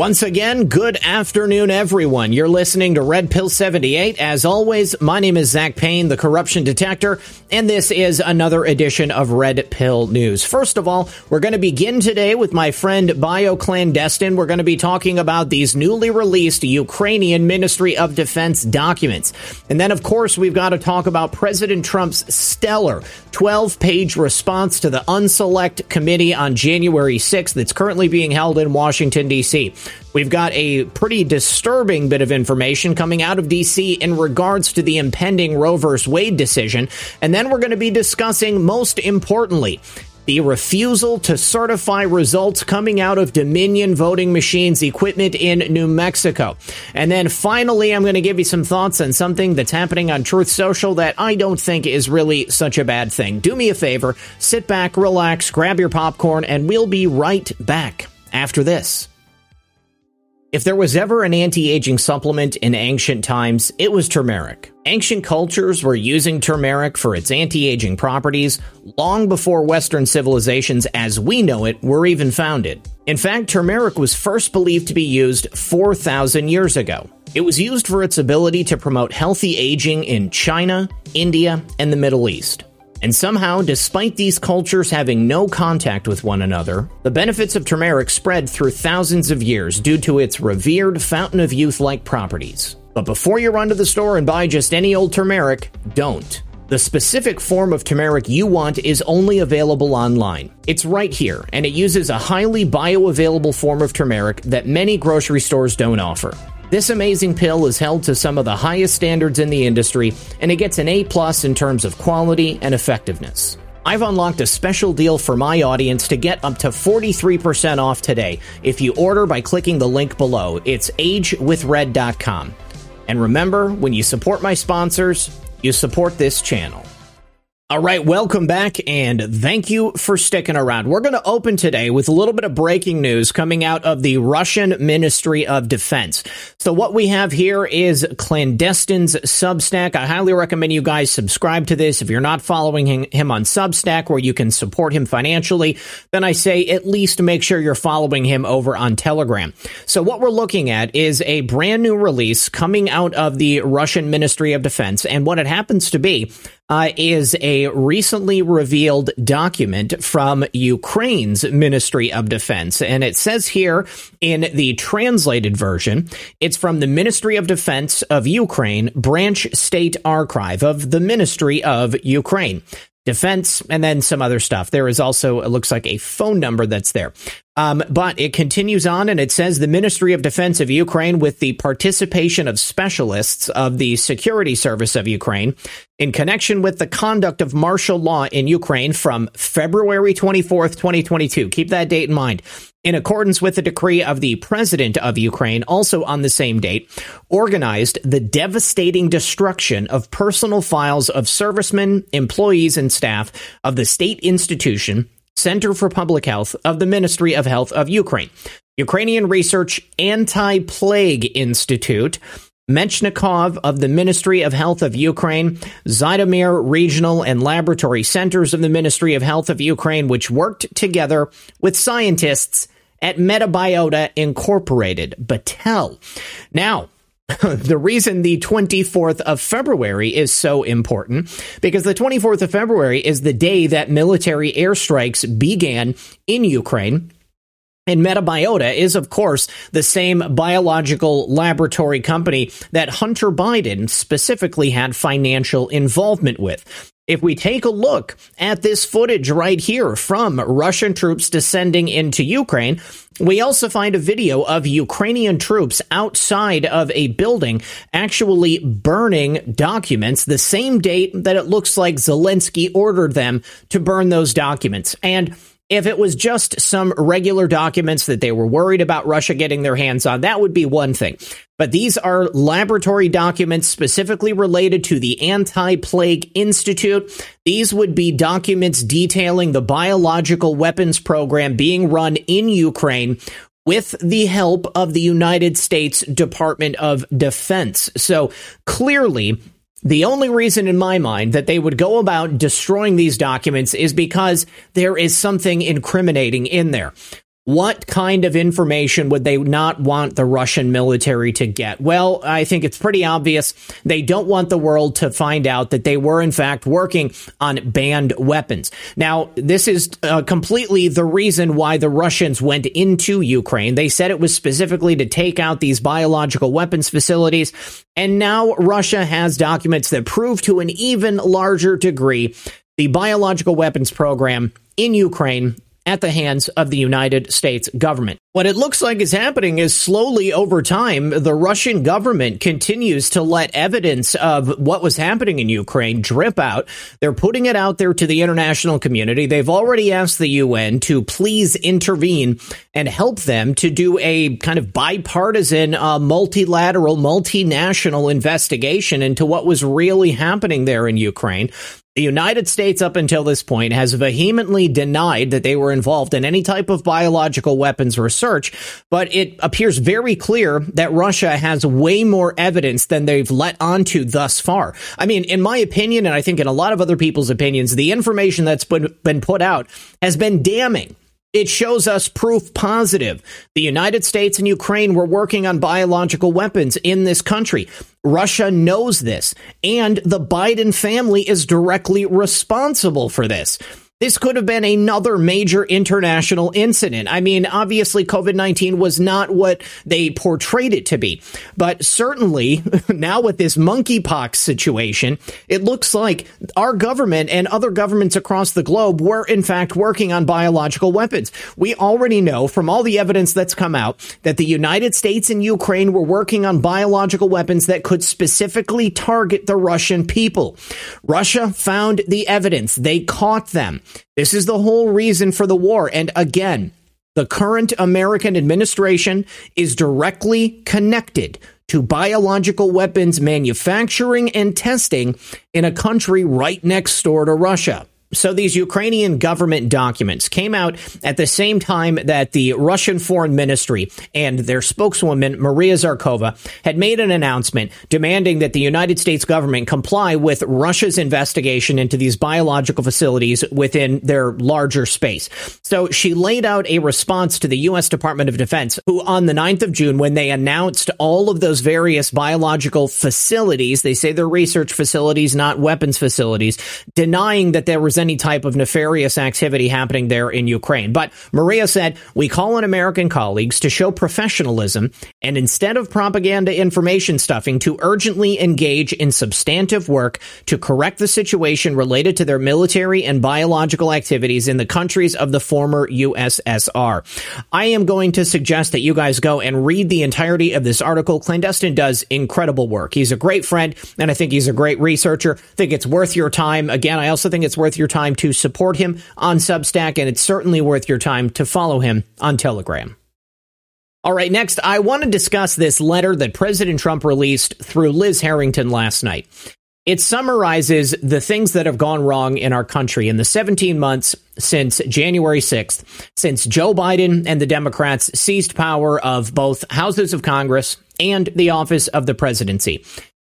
Once again, good afternoon, everyone. You're listening to Red Pill 78. As always, my name is Zak Paine, the corruption detector, and this is another edition of Red Pill News. First of all, we're going to begin today with my friend BioClandestine. We're going to be talking about these newly released Ukrainian Ministry of Defense documents. And then, of course, we've got to talk about President Trump's stellar 12 page response to the Unselect Committee on January 6th that's currently being held in Washington, D.C. We've got a pretty disturbing bit of information coming out of DC in regards to the impending Roe v. Wade decision. And then we're going to be discussing, most importantly, the refusal to certify results coming out of Dominion voting machines equipment in New Mexico. And then finally, I'm going to give you some thoughts on something that's happening on Truth Social that I don't think is really such a bad thing. Do me a favor, sit back, relax, grab your popcorn, and we'll be right back after this. If there was ever an anti-aging supplement in ancient times, it was turmeric. Ancient cultures were using turmeric for its anti-aging properties long before Western civilizations as we know it were even founded. In fact, turmeric was first believed to be used 4,000 years ago. It was used for its ability to promote healthy aging in China, India, and the Middle East. And somehow, despite these cultures having no contact with one another, the benefits of turmeric spread through thousands of years due to its revered fountain of youth like properties. But before you run to the store and buy just any old turmeric, don't. The specific form of turmeric you want is only available online. It's right here, and it uses a highly bioavailable form of turmeric that many grocery stores don't offer. This amazing pill is held to some of the highest standards in the industry, and it gets an A plus in terms of quality and effectiveness. I've unlocked a special deal for my audience to get up to 43% off today if you order by clicking the link below. It's agewithred.com. And remember, when you support my sponsors, you support this channel. All right, welcome back and thank you for sticking around. We're going to open today with a little bit of breaking news coming out of the Russian Ministry of Defense. So what we have here is Clandestine's Substack. I highly recommend you guys subscribe to this. If you're not following him on Substack where you can support him financially, then I say at least make sure you're following him over on Telegram. So what we're looking at is a brand new release coming out of the Russian Ministry of Defense. And what it happens to be uh, is a recently revealed document from Ukraine's Ministry of Defense. And it says here in the translated version, it's from the Ministry of Defense of Ukraine, Branch State Archive of the Ministry of Ukraine defense, and then some other stuff. There is also, it looks like a phone number that's there. Um, but it continues on and it says the Ministry of Defense of Ukraine, with the participation of specialists of the Security Service of Ukraine, in connection with the conduct of martial law in Ukraine from February 24th, 2022. Keep that date in mind in accordance with the decree of the president of Ukraine, also on the same date, organized the devastating destruction of personal files of servicemen, employees, and staff of the state institution, Center for Public Health of the Ministry of Health of Ukraine, Ukrainian Research Anti Plague Institute, Mechnikov of the Ministry of Health of Ukraine, Zhytomyr Regional and Laboratory Centers of the Ministry of Health of Ukraine, which worked together with scientists at Metabiota Incorporated, Battelle. Now, the reason the 24th of February is so important because the 24th of February is the day that military airstrikes began in Ukraine and Metabiota is, of course, the same biological laboratory company that Hunter Biden specifically had financial involvement with. If we take a look at this footage right here from Russian troops descending into Ukraine, we also find a video of Ukrainian troops outside of a building actually burning documents the same date that it looks like Zelensky ordered them to burn those documents. And if it was just some regular documents that they were worried about Russia getting their hands on, that would be one thing. But these are laboratory documents specifically related to the Anti Plague Institute. These would be documents detailing the biological weapons program being run in Ukraine with the help of the United States Department of Defense. So clearly, the only reason in my mind that they would go about destroying these documents is because there is something incriminating in there. What kind of information would they not want the Russian military to get? Well, I think it's pretty obvious. They don't want the world to find out that they were, in fact, working on banned weapons. Now, this is uh, completely the reason why the Russians went into Ukraine. They said it was specifically to take out these biological weapons facilities. And now Russia has documents that prove to an even larger degree the biological weapons program in Ukraine at the hands of the United States government. What it looks like is happening is slowly over time, the Russian government continues to let evidence of what was happening in Ukraine drip out. They're putting it out there to the international community. They've already asked the UN to please intervene and help them to do a kind of bipartisan, uh, multilateral, multinational investigation into what was really happening there in Ukraine. The United States, up until this point, has vehemently denied that they were involved in any type of biological weapons research, but it appears very clear that Russia has way more evidence than they've let onto thus far. I mean, in my opinion, and I think in a lot of other people's opinions, the information that's been, been put out has been damning. It shows us proof positive. The United States and Ukraine were working on biological weapons in this country. Russia knows this, and the Biden family is directly responsible for this. This could have been another major international incident. I mean, obviously, COVID 19 was not what they portrayed it to be. But certainly, now with this monkeypox situation, it looks like our government and other governments across the globe were, in fact, working on biological weapons. We already know from all the evidence that's come out that the United States and Ukraine were working on biological weapons that could specifically target the Russian people. Russia found the evidence, they caught them. This is the whole reason for the war. And again, the current American administration is directly connected to biological weapons manufacturing and testing in a country right next door to Russia. So these Ukrainian government documents came out at the same time that the Russian Foreign Ministry and their spokeswoman Maria Zakharova had made an announcement demanding that the United States government comply with Russia's investigation into these biological facilities within their larger space. So she laid out a response to the US Department of Defense who on the 9th of June when they announced all of those various biological facilities, they say they're research facilities not weapons facilities, denying that there was any type of nefarious activity happening there in Ukraine. But Maria said, We call on American colleagues to show professionalism and instead of propaganda information stuffing, to urgently engage in substantive work to correct the situation related to their military and biological activities in the countries of the former USSR. I am going to suggest that you guys go and read the entirety of this article. Clandestine does incredible work. He's a great friend, and I think he's a great researcher. I think it's worth your time. Again, I also think it's worth your time to support him on Substack, and it's certainly worth your time to follow him on Telegram. All right, next, I want to discuss this letter that President Trump released through Liz Harrington last night. It summarizes the things that have gone wrong in our country in the 17 months since January 6th, since Joe Biden and the Democrats seized power of both houses of Congress and the office of the presidency.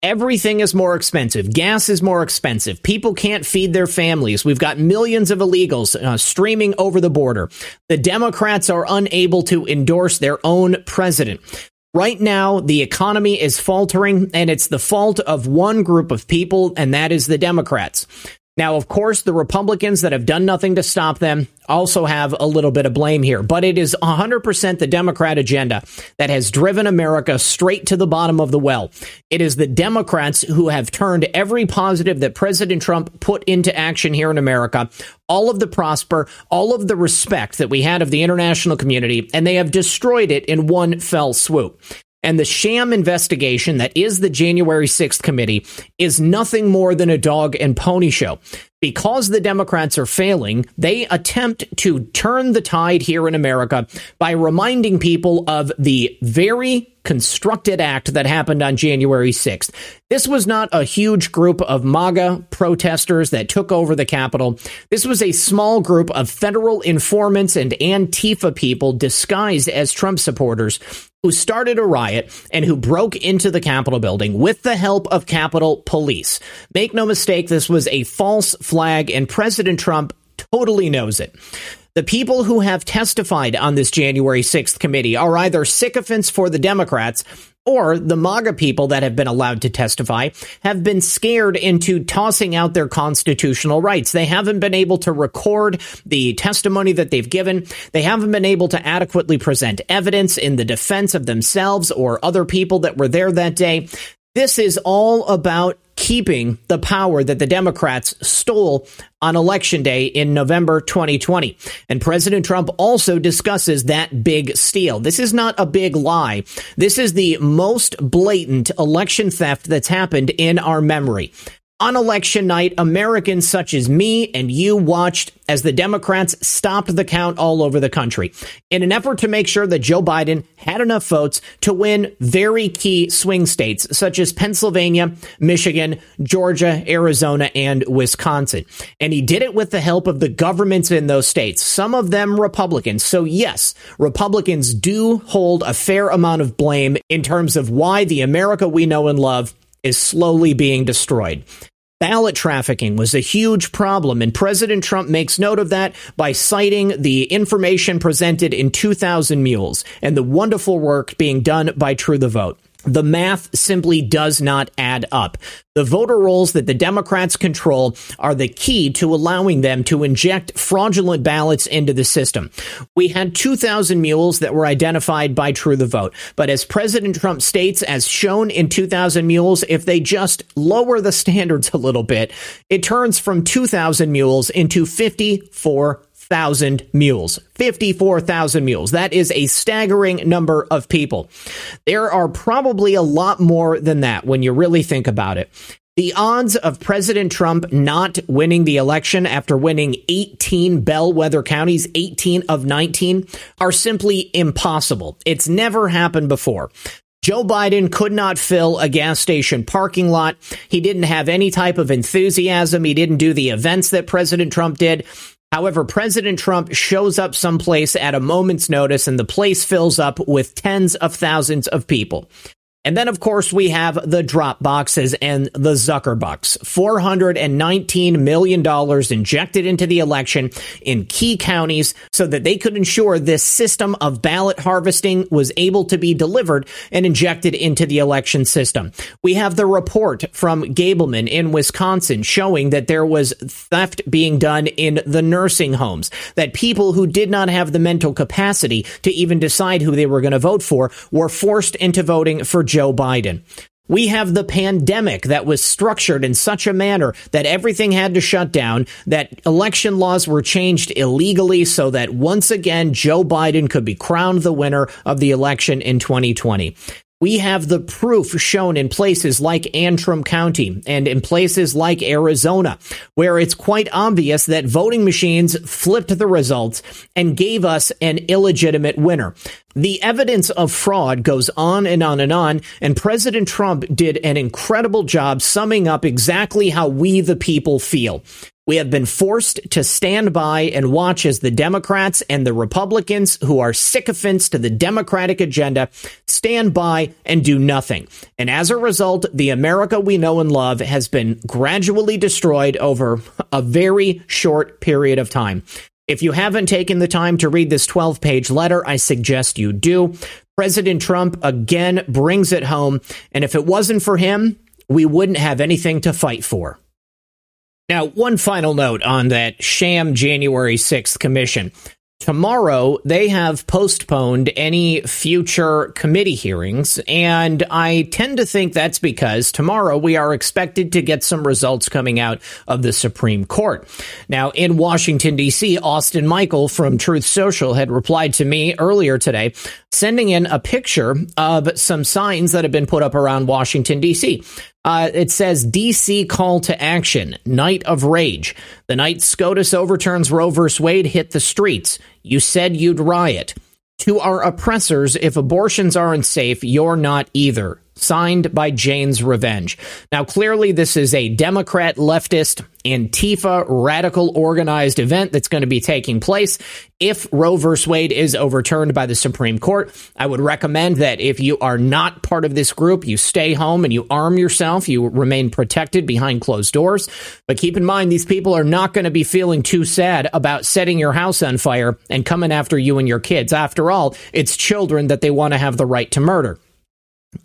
Everything is more expensive. Gas is more expensive. People can't feed their families. We've got millions of illegals uh, streaming over the border. The Democrats are unable to endorse their own president. Right now, the economy is faltering, and it's the fault of one group of people, and that is the Democrats. Now, of course, the Republicans that have done nothing to stop them also have a little bit of blame here, but it is 100% the Democrat agenda that has driven America straight to the bottom of the well. It is the Democrats who have turned every positive that President Trump put into action here in America, all of the prosper, all of the respect that we had of the international community, and they have destroyed it in one fell swoop. And the sham investigation that is the January 6th committee is nothing more than a dog and pony show. Because the Democrats are failing, they attempt to turn the tide here in America by reminding people of the very constructed act that happened on January 6th. This was not a huge group of MAGA protesters that took over the Capitol. This was a small group of federal informants and Antifa people disguised as Trump supporters who started a riot and who broke into the Capitol building with the help of Capitol Police. Make no mistake, this was a false flag, and President Trump totally knows it. The people who have testified on this January 6th committee are either sycophants for the Democrats or the MAGA people that have been allowed to testify have been scared into tossing out their constitutional rights. They haven't been able to record the testimony that they've given. They haven't been able to adequately present evidence in the defense of themselves or other people that were there that day. This is all about keeping the power that the Democrats stole on election day in November 2020. And President Trump also discusses that big steal. This is not a big lie. This is the most blatant election theft that's happened in our memory. On election night, Americans such as me and you watched as the Democrats stopped the count all over the country in an effort to make sure that Joe Biden had enough votes to win very key swing states such as Pennsylvania, Michigan, Georgia, Arizona, and Wisconsin. And he did it with the help of the governments in those states, some of them Republicans. So yes, Republicans do hold a fair amount of blame in terms of why the America we know and love is slowly being destroyed. Ballot trafficking was a huge problem, and President Trump makes note of that by citing the information presented in 2000 Mules and the wonderful work being done by True the Vote the math simply does not add up. The voter rolls that the Democrats control are the key to allowing them to inject fraudulent ballots into the system. We had 2,000 mules that were identified by True the Vote. But as President Trump states, as shown in 2,000 mules, if they just lower the standards a little bit, it turns from 2,000 mules into 54 54,000 mules. 54,000 mules. That is a staggering number of people. There are probably a lot more than that when you really think about it. The odds of President Trump not winning the election after winning 18 bellwether counties, 18 of 19, are simply impossible. It's never happened before. Joe Biden could not fill a gas station parking lot. He didn't have any type of enthusiasm. He didn't do the events that President Trump did. However, President Trump shows up someplace at a moment's notice and the place fills up with tens of thousands of people. And then, of course, we have the drop boxes and the Zuckerbucks. $419 million injected into the election in key counties so that they could ensure this system of ballot harvesting was able to be delivered and injected into the election system. We have the report from Gableman in Wisconsin showing that there was theft being done in the nursing homes, that people who did not have the mental capacity to even decide who they were going to vote for were forced into voting for Joe Biden. We have the pandemic that was structured in such a manner that everything had to shut down, that election laws were changed illegally so that once again Joe Biden could be crowned the winner of the election in 2020. We have the proof shown in places like Antrim County and in places like Arizona, where it's quite obvious that voting machines flipped the results and gave us an illegitimate winner. The evidence of fraud goes on and on and on, and President Trump did an incredible job summing up exactly how we, the people, feel. We have been forced to stand by and watch as the Democrats and the Republicans, who are sycophants to the Democratic agenda, stand by and do nothing. And as a result, the America we know and love has been gradually destroyed over a very short period of time. If you haven't taken the time to read this 12 page letter, I suggest you do. President Trump again brings it home. And if it wasn't for him, we wouldn't have anything to fight for. Now, one final note on that sham January 6th commission. Tomorrow, they have postponed any future committee hearings, and I tend to think that's because tomorrow we are expected to get some results coming out of the Supreme Court. Now, in Washington, D.C., Austin Michael from Truth Social had replied to me earlier today, sending in a picture of some signs that have been put up around Washington, D.C. Uh, it says DC call to action, night of rage. The night SCOTUS overturns Roe v. Wade hit the streets. You said you'd riot. To our oppressors, if abortions aren't safe, you're not either. Signed by Jane's Revenge. Now, clearly, this is a Democrat, leftist, Antifa, radical organized event that's going to be taking place. If Roe v. Wade is overturned by the Supreme Court, I would recommend that if you are not part of this group, you stay home and you arm yourself. You remain protected behind closed doors. But keep in mind, these people are not going to be feeling too sad about setting your house on fire and coming after you and your kids. After all, it's children that they want to have the right to murder.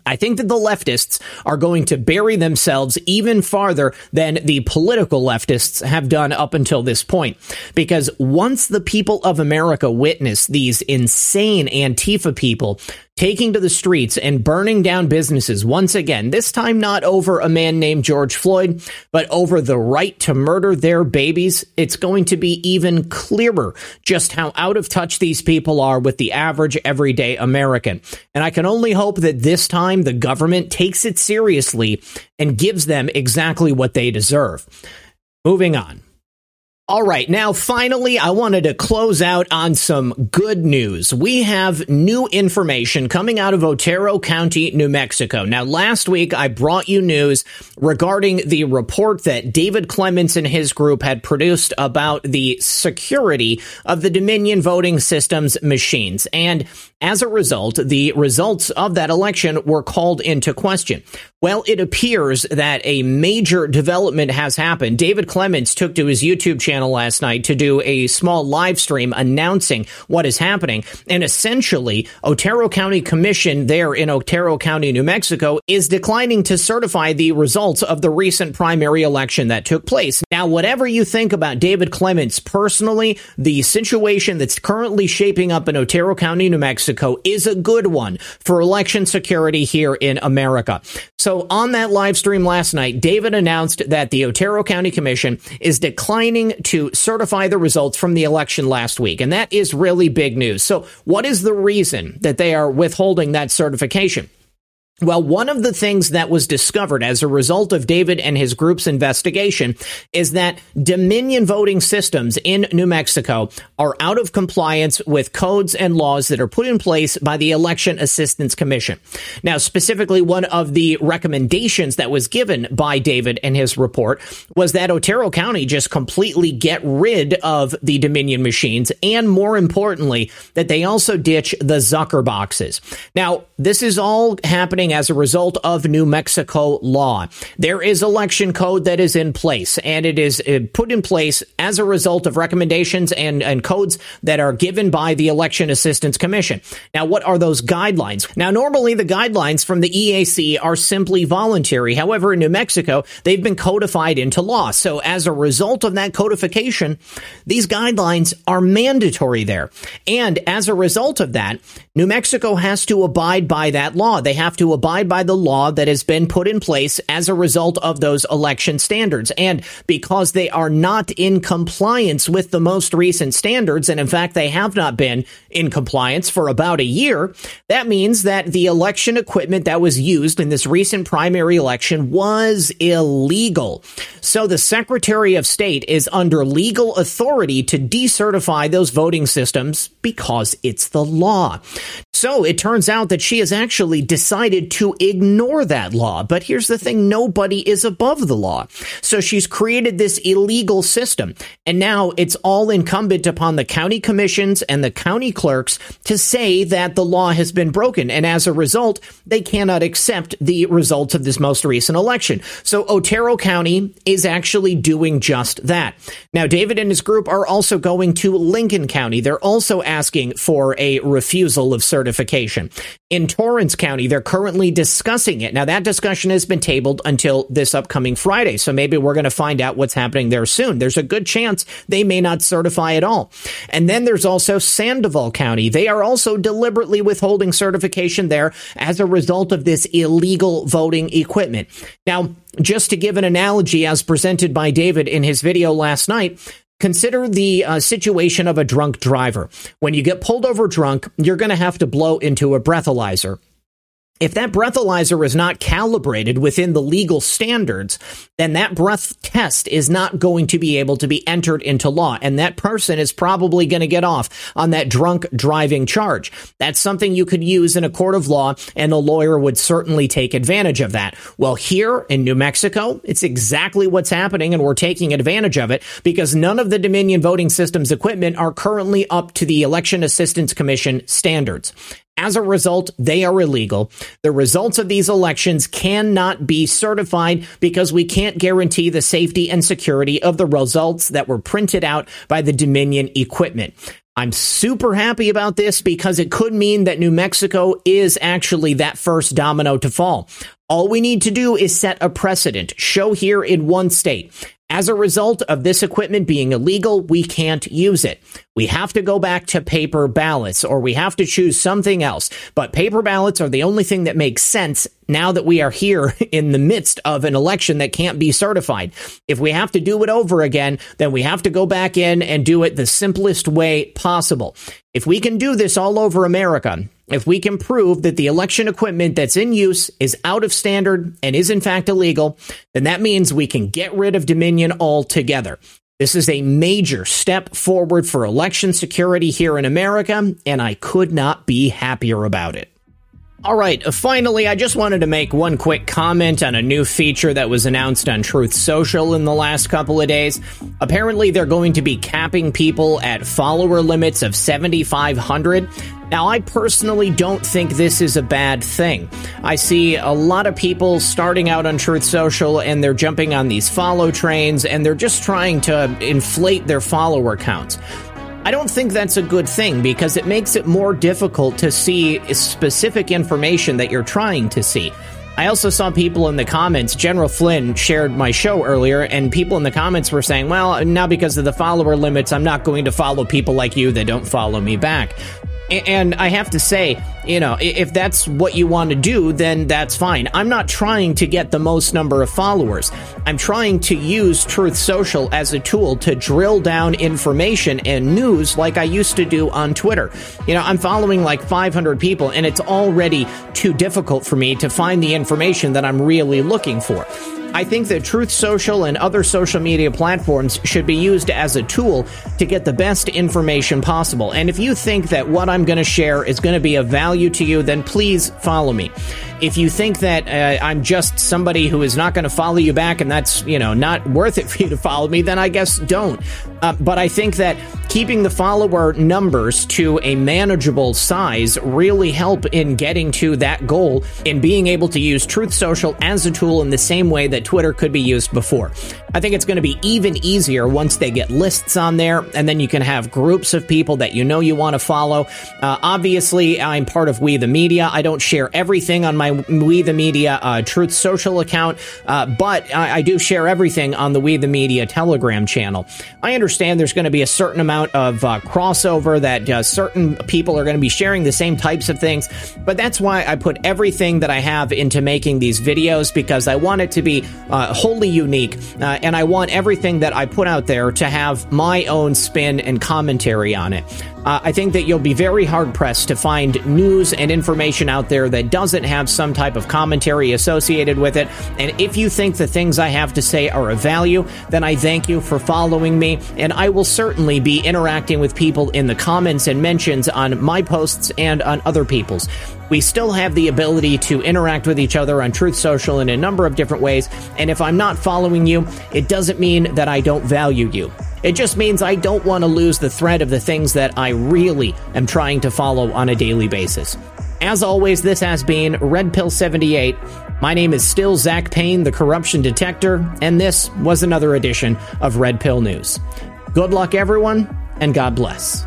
I think that the leftists are going to bury themselves even farther than the political leftists have done up until this point. Because once the people of America witness these insane Antifa people taking to the streets and burning down businesses once again, this time not over a man named George Floyd, but over the right to murder their babies, it's going to be even clearer just how out of touch these people are with the average everyday American. And I can only hope that this time the government takes it seriously and gives them exactly what they deserve. Moving on. All right. Now, finally, I wanted to close out on some good news. We have new information coming out of Otero County, New Mexico. Now, last week, I brought you news regarding the report that David Clements and his group had produced about the security of the Dominion voting systems machines. And as a result, the results of that election were called into question. Well, it appears that a major development has happened. David Clements took to his YouTube channel last night to do a small live stream announcing what is happening. And essentially, Otero County Commission there in Otero County, New Mexico is declining to certify the results of the recent primary election that took place. Now, whatever you think about David Clements personally, the situation that's currently shaping up in Otero County, New Mexico is a good one for election security here in America. So on that live stream last night, David announced that the Otero County Commission is declining to certify the results from the election last week. And that is really big news. So what is the reason that they are withholding that certification? Well, one of the things that was discovered as a result of David and his group's investigation is that Dominion voting systems in New Mexico are out of compliance with codes and laws that are put in place by the Election Assistance Commission. Now, specifically, one of the recommendations that was given by David in his report was that Otero County just completely get rid of the Dominion machines, and more importantly, that they also ditch the Zucker boxes. Now, this is all happening happening as a result of New Mexico law. There is election code that is in place, and it is uh, put in place as a result of recommendations and, and codes that are given by the Election Assistance Commission. Now, what are those guidelines? Now, normally the guidelines from the EAC are simply voluntary. However, in New Mexico, they've been codified into law. So as a result of that codification, these guidelines are mandatory there. And as a result of that, New Mexico has to abide by that law. They have to abide by the law that has been put in place as a result of those election standards. And because they are not in compliance with the most recent standards, and in fact, they have not been in compliance for about a year, that means that the election equipment that was used in this recent primary election was illegal. So the Secretary of State is under legal authority to decertify those voting systems because it's the law. So it turns out that she has actually decided to ignore that law. But here's the thing nobody is above the law. So she's created this illegal system. And now it's all incumbent upon the county commissions and the county clerks to say that the law has been broken. And as a result, they cannot accept the results of this most recent election. So Otero County is actually doing just that. Now, David and his group are also going to Lincoln County. They're also asking for a refusal of certification. In Torrance County, they're currently discussing it. Now, that discussion has been tabled until this upcoming Friday, so maybe we're going to find out what's happening there soon. There's a good chance they may not certify at all. And then there's also Sandoval County. They are also deliberately withholding certification there as a result of this illegal voting equipment. Now, just to give an analogy as presented by David in his video last night, Consider the uh, situation of a drunk driver. When you get pulled over drunk, you're going to have to blow into a breathalyzer. If that breathalyzer is not calibrated within the legal standards, then that breath test is not going to be able to be entered into law. And that person is probably going to get off on that drunk driving charge. That's something you could use in a court of law, and a lawyer would certainly take advantage of that. Well, here in New Mexico, it's exactly what's happening, and we're taking advantage of it because none of the Dominion voting systems equipment are currently up to the Election Assistance Commission standards. As a result, they are illegal. The results of these elections cannot be certified because we can't guarantee the safety and security of the results that were printed out by the Dominion equipment. I'm super happy about this because it could mean that New Mexico is actually that first domino to fall. All we need to do is set a precedent, show here in one state. As a result of this equipment being illegal, we can't use it. We have to go back to paper ballots or we have to choose something else. But paper ballots are the only thing that makes sense now that we are here in the midst of an election that can't be certified. If we have to do it over again, then we have to go back in and do it the simplest way possible. If we can do this all over America, if we can prove that the election equipment that's in use is out of standard and is in fact illegal, then that means we can get rid of Dominion altogether. This is a major step forward for election security here in America, and I could not be happier about it. All right, finally, I just wanted to make one quick comment on a new feature that was announced on Truth Social in the last couple of days. Apparently, they're going to be capping people at follower limits of 7,500. Now, I personally don't think this is a bad thing. I see a lot of people starting out on Truth Social and they're jumping on these follow trains and they're just trying to inflate their follower counts. I don't think that's a good thing because it makes it more difficult to see specific information that you're trying to see. I also saw people in the comments. General Flynn shared my show earlier, and people in the comments were saying, Well, now because of the follower limits, I'm not going to follow people like you that don't follow me back. And I have to say, you know, if that's what you want to do, then that's fine. I'm not trying to get the most number of followers. I'm trying to use Truth Social as a tool to drill down information and news like I used to do on Twitter. You know, I'm following like 500 people and it's already too difficult for me to find the information that I'm really looking for. I think that Truth Social and other social media platforms should be used as a tool to get the best information possible. And if you think that what I'm going to share is going to be of value to you, then please follow me. If you think that uh, I'm just somebody who is not going to follow you back and that's, you know, not worth it for you to follow me, then I guess don't. Uh, but I think that keeping the follower numbers to a manageable size really help in getting to that goal in being able to use Truth Social as a tool in the same way that Twitter could be used before. I think it's going to be even easier once they get lists on there, and then you can have groups of people that you know you want to follow. Uh, obviously, I'm part of We the Media. I don't share everything on my We the Media uh, Truth Social account, uh, but I, I, do share everything on the We the Media Telegram channel. I understand there's going to be a certain amount of uh, crossover that uh, certain people are going to be sharing the same types of things, but that's why I put everything that I have into making these videos because I want it to be uh, wholly unique and I want everything that I put out there to have my own spin and commentary on it. Uh, I think that you'll be very hard pressed to find news and information out there that doesn't have some type of commentary associated with it. And if you think the things I have to say are of value, then I thank you for following me. And I will certainly be interacting with people in the comments and mentions on my posts and on other people's. We still have the ability to interact with each other on Truth Social in a number of different ways. And if I'm not following you, it doesn't mean that I don't value you. It just means I don't want to lose the thread of the things that I really am trying to follow on a daily basis. As always, this has been Red Pill 78. My name is still Zak Paine, the corruption detector, and this was another edition of Red Pill News. Good luck, everyone, and God bless.